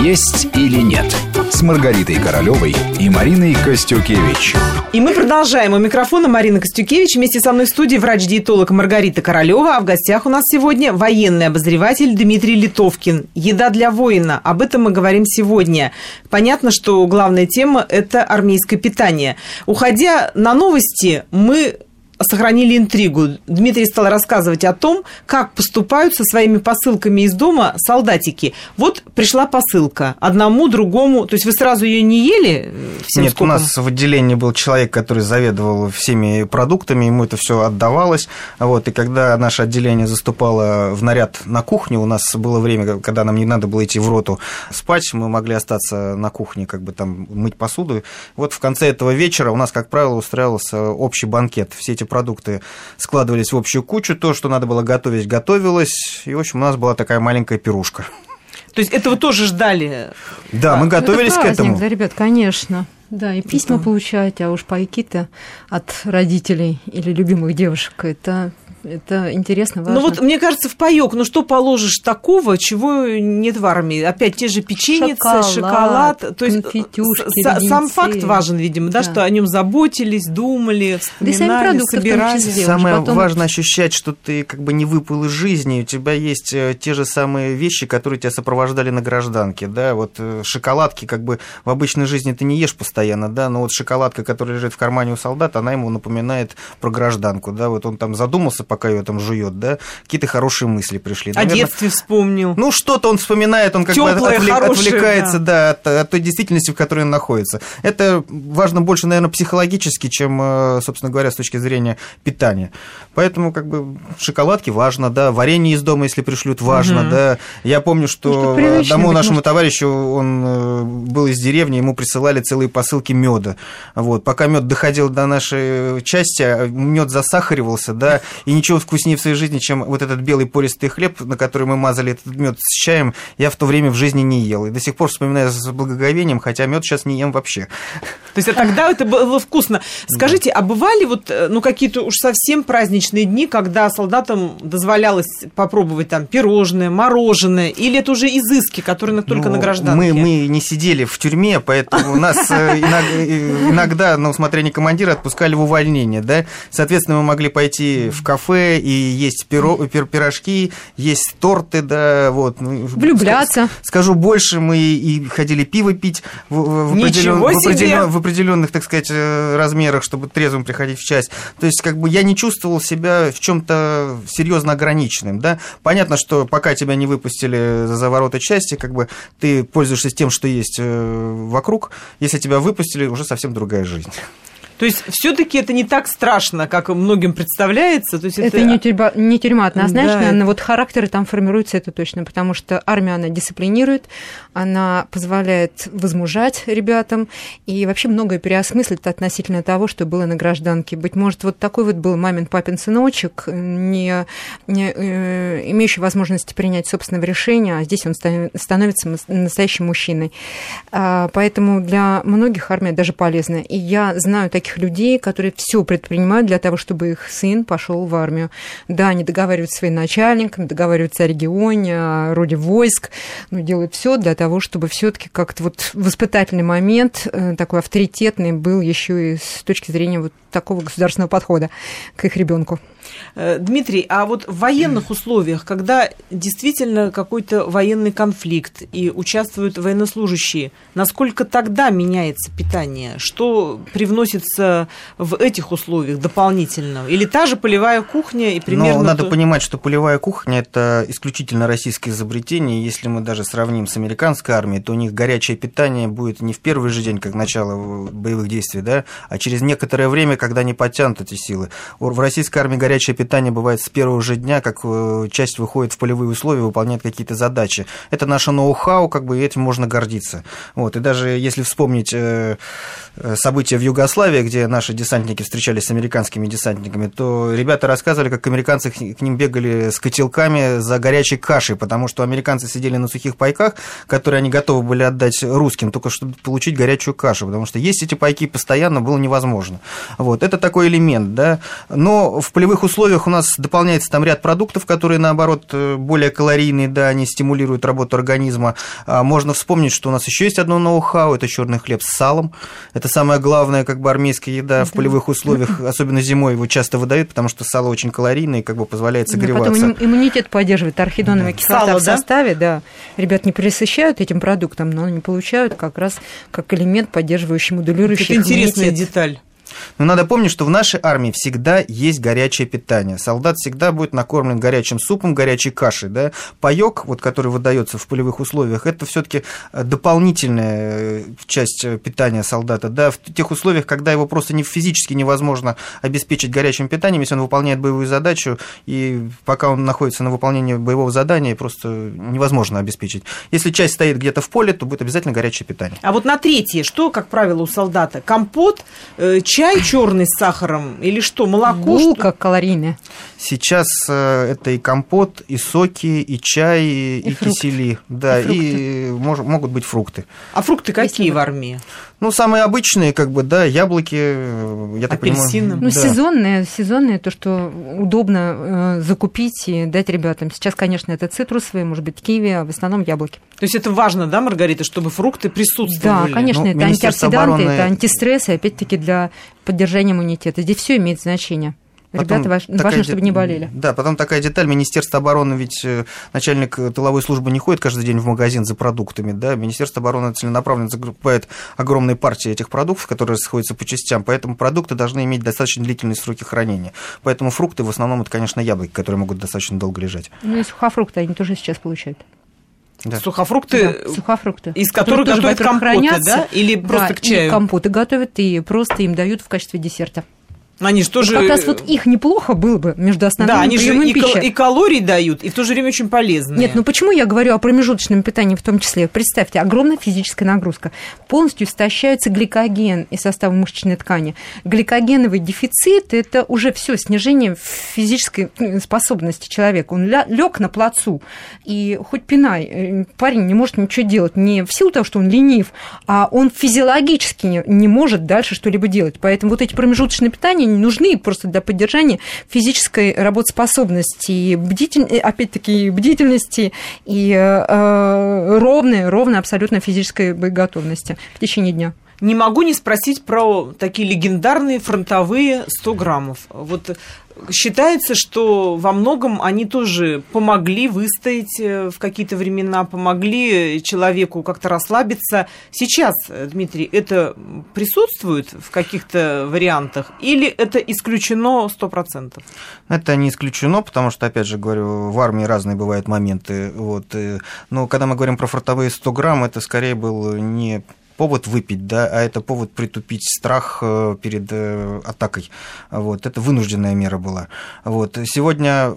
«Есть или нет» с Маргаритой Королевой и Мариной Костюкевич. И мы продолжаем. У микрофона Марина Костюкевич. Вместе со мной в студии врач-диетолог Маргарита Королева. А в гостях у нас сегодня военный обозреватель Дмитрий Литовкин. Еда для воина. Об этом мы говорим сегодня. Понятно, что главная тема – это армейское питание. Уходя на новости, мы сохранили интригу. Дмитрий стал рассказывать о том, как поступают со своими посылками из дома солдатики. Вот пришла посылка одному, другому. То есть вы сразу ее не ели? Всем Нет, скопом? у нас в отделении был человек, который заведовал всеми продуктами, ему это все отдавалось. Вот, и когда наше отделение заступало в наряд на кухню, у нас было время, когда нам не надо было идти в роту спать, мы могли остаться на кухне, как бы там мыть посуду. Вот в конце этого вечера у нас, как правило, устраивался общий банкет. Все эти продукты складывались в общую кучу, то, что надо было готовить, готовилось, и, в общем, у нас была такая маленькая пирушка. То есть этого тоже ждали? Да, мы готовились это праздник, к этому. Да, ребят, конечно. Да, и письма это... получаете, а уж пайки-то от родителей или любимых девушек, это это интересно, важно. Ну вот, мне кажется, в паёк, ну что положишь такого, чего нет в армии? Опять те же печеницы, шоколад, шоколад то есть конфетюшки, сам факт важен, видимо, да, да, что о нем заботились, думали, вспоминали, да собирали. Числе, Самое потом... важно ощущать, что ты как бы не выпал из жизни, у тебя есть э, те же самые вещи, которые тебя сопровождали на гражданке, да, вот э, шоколадки как бы в обычной жизни ты не ешь постоянно, да, но вот шоколадка, которая лежит в кармане у солдата, она ему напоминает про гражданку, да, вот он там задумался, пока ее там жует, да, какие-то хорошие мысли пришли. Наверное, О детстве вспомнил. Ну, что-то он вспоминает, он как Тёплое, бы отвлек, хорошее, отвлекается, да, да от, от той действительности, в которой он находится. Это важно больше, наверное, психологически, чем, э, собственно говоря, с точки зрения питания. Поэтому, как бы, шоколадки важно, да, варенье из дома, если пришлют, важно, угу. да. Я помню, что ну, что одному нашему может... товарищу, он э, был из деревни, ему присылали целые посылки меда. Вот. Пока мед доходил до нашей части, а мед засахаривался, да, и ничего вкуснее в своей жизни, чем вот этот белый пористый хлеб, на который мы мазали этот мед с чаем, я в то время в жизни не ел. И до сих пор вспоминаю с благоговением, хотя мед сейчас не ем вообще. То есть а тогда это было вкусно. Скажите, а бывали вот э, ну какие-то уж совсем праздничные дни, когда солдатам дозволялось попробовать там пирожное, мороженое, или это уже изыски, которые только ну, на гражданке? Мы, мы не сидели в тюрьме, поэтому нас э, э, иногда на усмотрение командира отпускали в увольнение, да. Соответственно, мы могли пойти в кафе, и есть пиро, пир, пирожки, есть торты, да, вот. Ну, Влюбляться. Скажу больше, мы и ходили пиво пить в, в, определен, в, определен, в определенных, так сказать, э, размерах, чтобы трезвым приходить в часть. То есть, как бы я не чувствовал себя в чем-то серьезно ограниченным, да. Понятно, что пока тебя не выпустили за ворота части, как бы ты пользуешься тем, что есть э, вокруг. Если тебя выпустили, уже совсем другая жизнь. То есть все-таки это не так страшно, как многим представляется. То есть это, это не, тюрьма, не тюрьма однозначно, да. но вот характеры там формируются это точно, потому что армия, она дисциплинирует, она позволяет возмужать ребятам и вообще многое переосмыслит относительно того, что было на гражданке. Быть может, вот такой вот был мамин папин сыночек, не, не э, имеющий возможности принять собственного решения, а здесь он становится настоящим мужчиной. А, поэтому для многих армия даже полезна. И я знаю такие таких людей, которые все предпринимают для того, чтобы их сын пошел в армию. Да, они договариваются с своим начальником, договариваются о регионе, о роде войск, но делают все для того, чтобы все-таки как-то вот воспитательный момент э, такой авторитетный был еще и с точки зрения вот такого государственного подхода к их ребенку. Э, Дмитрий, а вот в военных условиях, когда действительно какой-то военный конфликт и участвуют военнослужащие, насколько тогда меняется питание? Что привносится в этих условиях дополнительно? Или та же полевая кухня и примерно... Но надо то... понимать, что полевая кухня – это исключительно российское изобретение. Если мы даже сравним с американской армией, то у них горячее питание будет не в первый же день, как начало боевых действий, да, а через некоторое время, когда они подтянут эти силы. В российской армии горячее горячее питание бывает с первого же дня, как э, часть выходит в полевые условия, выполняет какие-то задачи. Это наше ноу-хау, как бы, и этим можно гордиться. Вот, и даже если вспомнить э, э, события в Югославии, где наши десантники встречались с американскими десантниками, то ребята рассказывали, как американцы к ним бегали с котелками за горячей кашей, потому что американцы сидели на сухих пайках, которые они готовы были отдать русским, только чтобы получить горячую кашу, потому что есть эти пайки постоянно было невозможно. Вот, это такой элемент, да. Но в полевых условиях у нас дополняется там ряд продуктов, которые, наоборот, э, более калорийные, да, они стимулируют работу организма. А, можно вспомнить, что у нас еще есть одно ноу-хау, это черный хлеб с салом. Это самая главная, как бы, армейская еда в полевых условиях, особенно зимой его часто выдают, потому что сало очень калорийное и как бы позволяет согреваться. Да, потом иммунитет поддерживает архидоновая кислота Сало, в составе, да? да. Ребят не присыщают этим продуктом, но они получают как раз как элемент, поддерживающий, модулирующий Это интересная деталь. Но надо помнить, что в нашей армии всегда есть горячее питание. Солдат всегда будет накормлен горячим супом, горячей кашей. Да? Паёк, вот, который выдается в полевых условиях, это все-таки э, дополнительная э, часть э, питания солдата. Да? В тех условиях, когда его просто не, физически невозможно обеспечить горячим питанием, если он выполняет боевую задачу, и пока он находится на выполнении боевого задания, просто невозможно обеспечить. Если часть стоит где-то в поле, то будет обязательно горячее питание. А вот на третье, что, как правило, у солдата? Компот, чай черный с сахаром или что, молоко? Булка что? калорийная. Сейчас э, это и компот, и соки, и чай, и, и кисели. Да, и, и мож, могут быть фрукты. А фрукты какие в армии? Ну, самые обычные, как бы, да, яблоки, э, я так Апельсины. понимаю. Ну, да. сезонные, сезонные, то, что удобно э, закупить и дать ребятам. Сейчас, конечно, это цитрусовые, может быть, киви, а в основном яблоки. То есть это важно, да, Маргарита, чтобы фрукты присутствовали? Да, конечно, ну, это антиоксиданты, обороны... это антистрессы, опять-таки, для поддержания иммунитета. Здесь все имеет значение. Потом Ребята, важно, важно чтобы не болели. Да, потом такая деталь. Министерство обороны, ведь э, начальник тыловой службы не ходит каждый день в магазин за продуктами. Да? Министерство обороны целенаправленно закупает огромные партии этих продуктов, которые расходятся по частям. Поэтому продукты должны иметь достаточно длительные сроки хранения. Поэтому фрукты в основном это, конечно, яблоки, которые могут достаточно долго лежать. Ну и сухофрукты они тоже сейчас получают. Да. Сухофрукты, да, сухофрукты, из которых готовят компоты, хранятся, да? Или просто да, к чаю? И компоты готовят, и просто им дают в качестве десерта. Они же тоже... Вот как раз вот их неплохо было бы между основными Да, они же и, кал- и калорий дают, и в то же время очень полезные. Нет, ну почему я говорю о промежуточном питании в том числе? Представьте, огромная физическая нагрузка. Полностью истощается гликоген из состава мышечной ткани. Гликогеновый дефицит – это уже все снижение физической ну, способности человека. Он лег на плацу, и хоть пинай, э, парень не может ничего делать. Не в силу того, что он ленив, а он физиологически не, может дальше что-либо делать. Поэтому вот эти промежуточные питания нужны просто для поддержания физической работоспособности, бдитель... Э, опять-таки бдительности и э, ровной, ровной абсолютно физической боеготовности в течение дня. Не могу не спросить про такие легендарные фронтовые 100 граммов. Вот Считается, что во многом они тоже помогли выстоять э, в какие-то времена, помогли человеку как-то расслабиться. Сейчас, э, Дмитрий, это присутствует в каких-то вариантах или это исключено 100%? Это не исключено, потому что, опять же говорю, в армии разные бывают моменты. Вот. Э, но когда мы говорим про фронтовые 100 грамм, это скорее был не повод выпить, да, а это повод притупить страх э, перед э, атакой. Вот, это вынужденная мера была. Вот, сегодня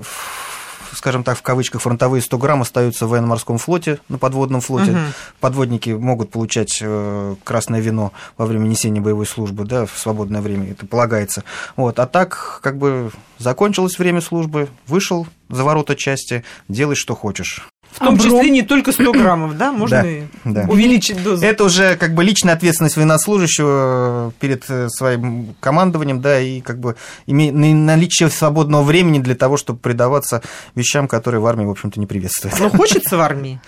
скажем так, в кавычках, фронтовые 100 грамм остаются в военно-морском флоте, на подводном флоте. Угу. Подводники могут получать э, красное вино во время несения боевой службы, да, в свободное время, это полагается. Вот. А так, как бы, закончилось время службы, вышел за ворота части, делай, что хочешь. В том а числе не только 100 граммов, да? Можно да, да. увеличить дозу. Это уже как бы личная ответственность военнослужащего перед э, своим командованием, да, и как бы наличие свободного времени для того, чтобы предаваться вещам, которые в армии, в общем-то, не приветствуют. Но хочется в армии?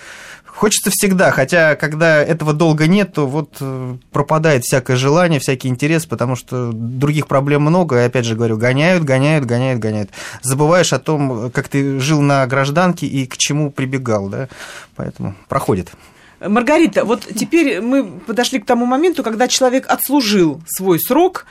Хочется всегда, хотя когда этого долго нет, то вот э, пропадает всякое желание, всякий интерес, потому что других проблем много, и опять же говорю, гоняют, гоняют, гоняют, гоняют. Забываешь о том, как ты жил на гражданке и к чему прибегал, да, поэтому проходит. Маргарита, вот теперь мы подошли к тому моменту, когда человек отслужил свой срок,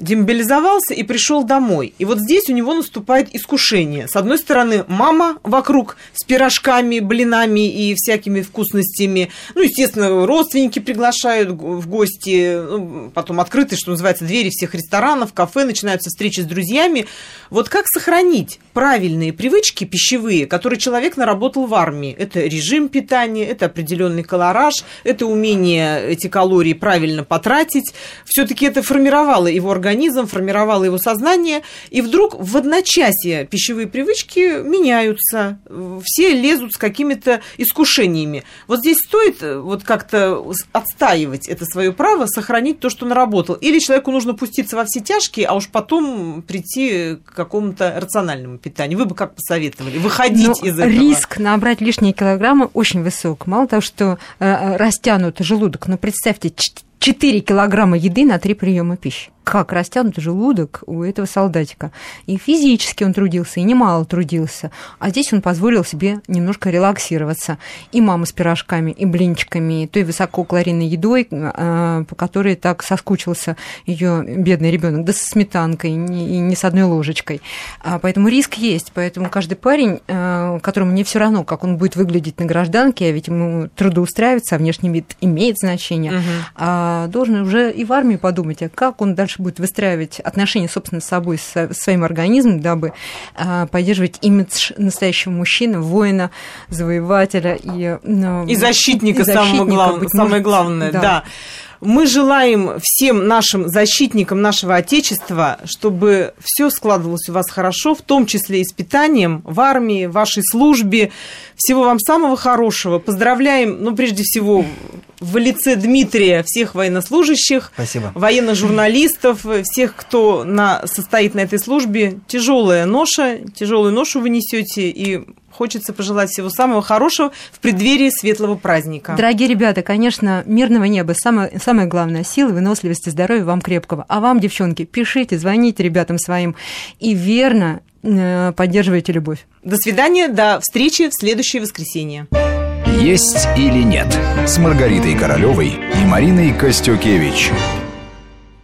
демобилизовался и пришел домой. И вот здесь у него наступает искушение. С одной стороны, мама вокруг с пирожками, блинами и всякими вкусностями. Ну, естественно, родственники приглашают в гости. Ну, потом открыты, что называется, двери всех ресторанов, кафе, начинаются встречи с друзьями. Вот как сохранить правильные привычки пищевые, которые человек наработал в армии? Это режим питания, это определенный колораж, это умение эти калории правильно потратить. Все-таки это формировало его организм организм, формировала его сознание, и вдруг в одночасье пищевые привычки меняются, все лезут с какими-то искушениями. Вот здесь стоит э, вот как-то отстаивать это свое право, сохранить то, что наработал, или человеку нужно пуститься во все тяжкие, а уж потом прийти к какому-то рациональному питанию. Вы бы как посоветовали? Выходить Но ну, из этого? Риск набрать лишние килограммы очень высок. Мало того, что э, э растянут желудок, но представьте, 4 килограмма еды на 3 приема пищи как растянут желудок у этого солдатика. И физически он трудился, и немало трудился. А здесь он позволил себе немножко релаксироваться. И мама с пирожками, и блинчиками, и той высококалорийной едой, а, по которой так соскучился ее бедный ребенок, да со сметанкой, и не с одной ложечкой. А, поэтому риск есть. Поэтому каждый парень, а, которому не все равно, как он будет выглядеть на гражданке, а ведь ему трудоустраиваться, а внешний вид имеет значение, угу. должен уже и в армии подумать, а как он дальше будет выстраивать отношения, собственно, с собой, с своим организмом, дабы а, поддерживать имидж настоящего мужчины, воина, завоевателя и... Ну, и защитника, и защитника самого глав... самое главное, да. да. Мы желаем всем нашим защитникам нашего Отечества, чтобы все складывалось у вас хорошо, в том числе и с питанием в армии, в вашей службе. Всего вам самого хорошего. Поздравляем, ну, прежде всего, в лице Дмитрия всех военнослужащих, Спасибо. военных журналистов, всех, кто на, состоит на этой службе. Тяжелая ноша, тяжелую ношу вы несете, и хочется пожелать всего самого хорошего в преддверии светлого праздника. Дорогие ребята, конечно, мирного неба, самое, самое главное, силы, выносливости, здоровья вам крепкого. А вам, девчонки, пишите, звоните ребятам своим и верно э, поддерживайте любовь. До свидания, до встречи в следующее воскресенье. «Есть или нет» с Маргаритой Королевой и Мариной Костюкевич –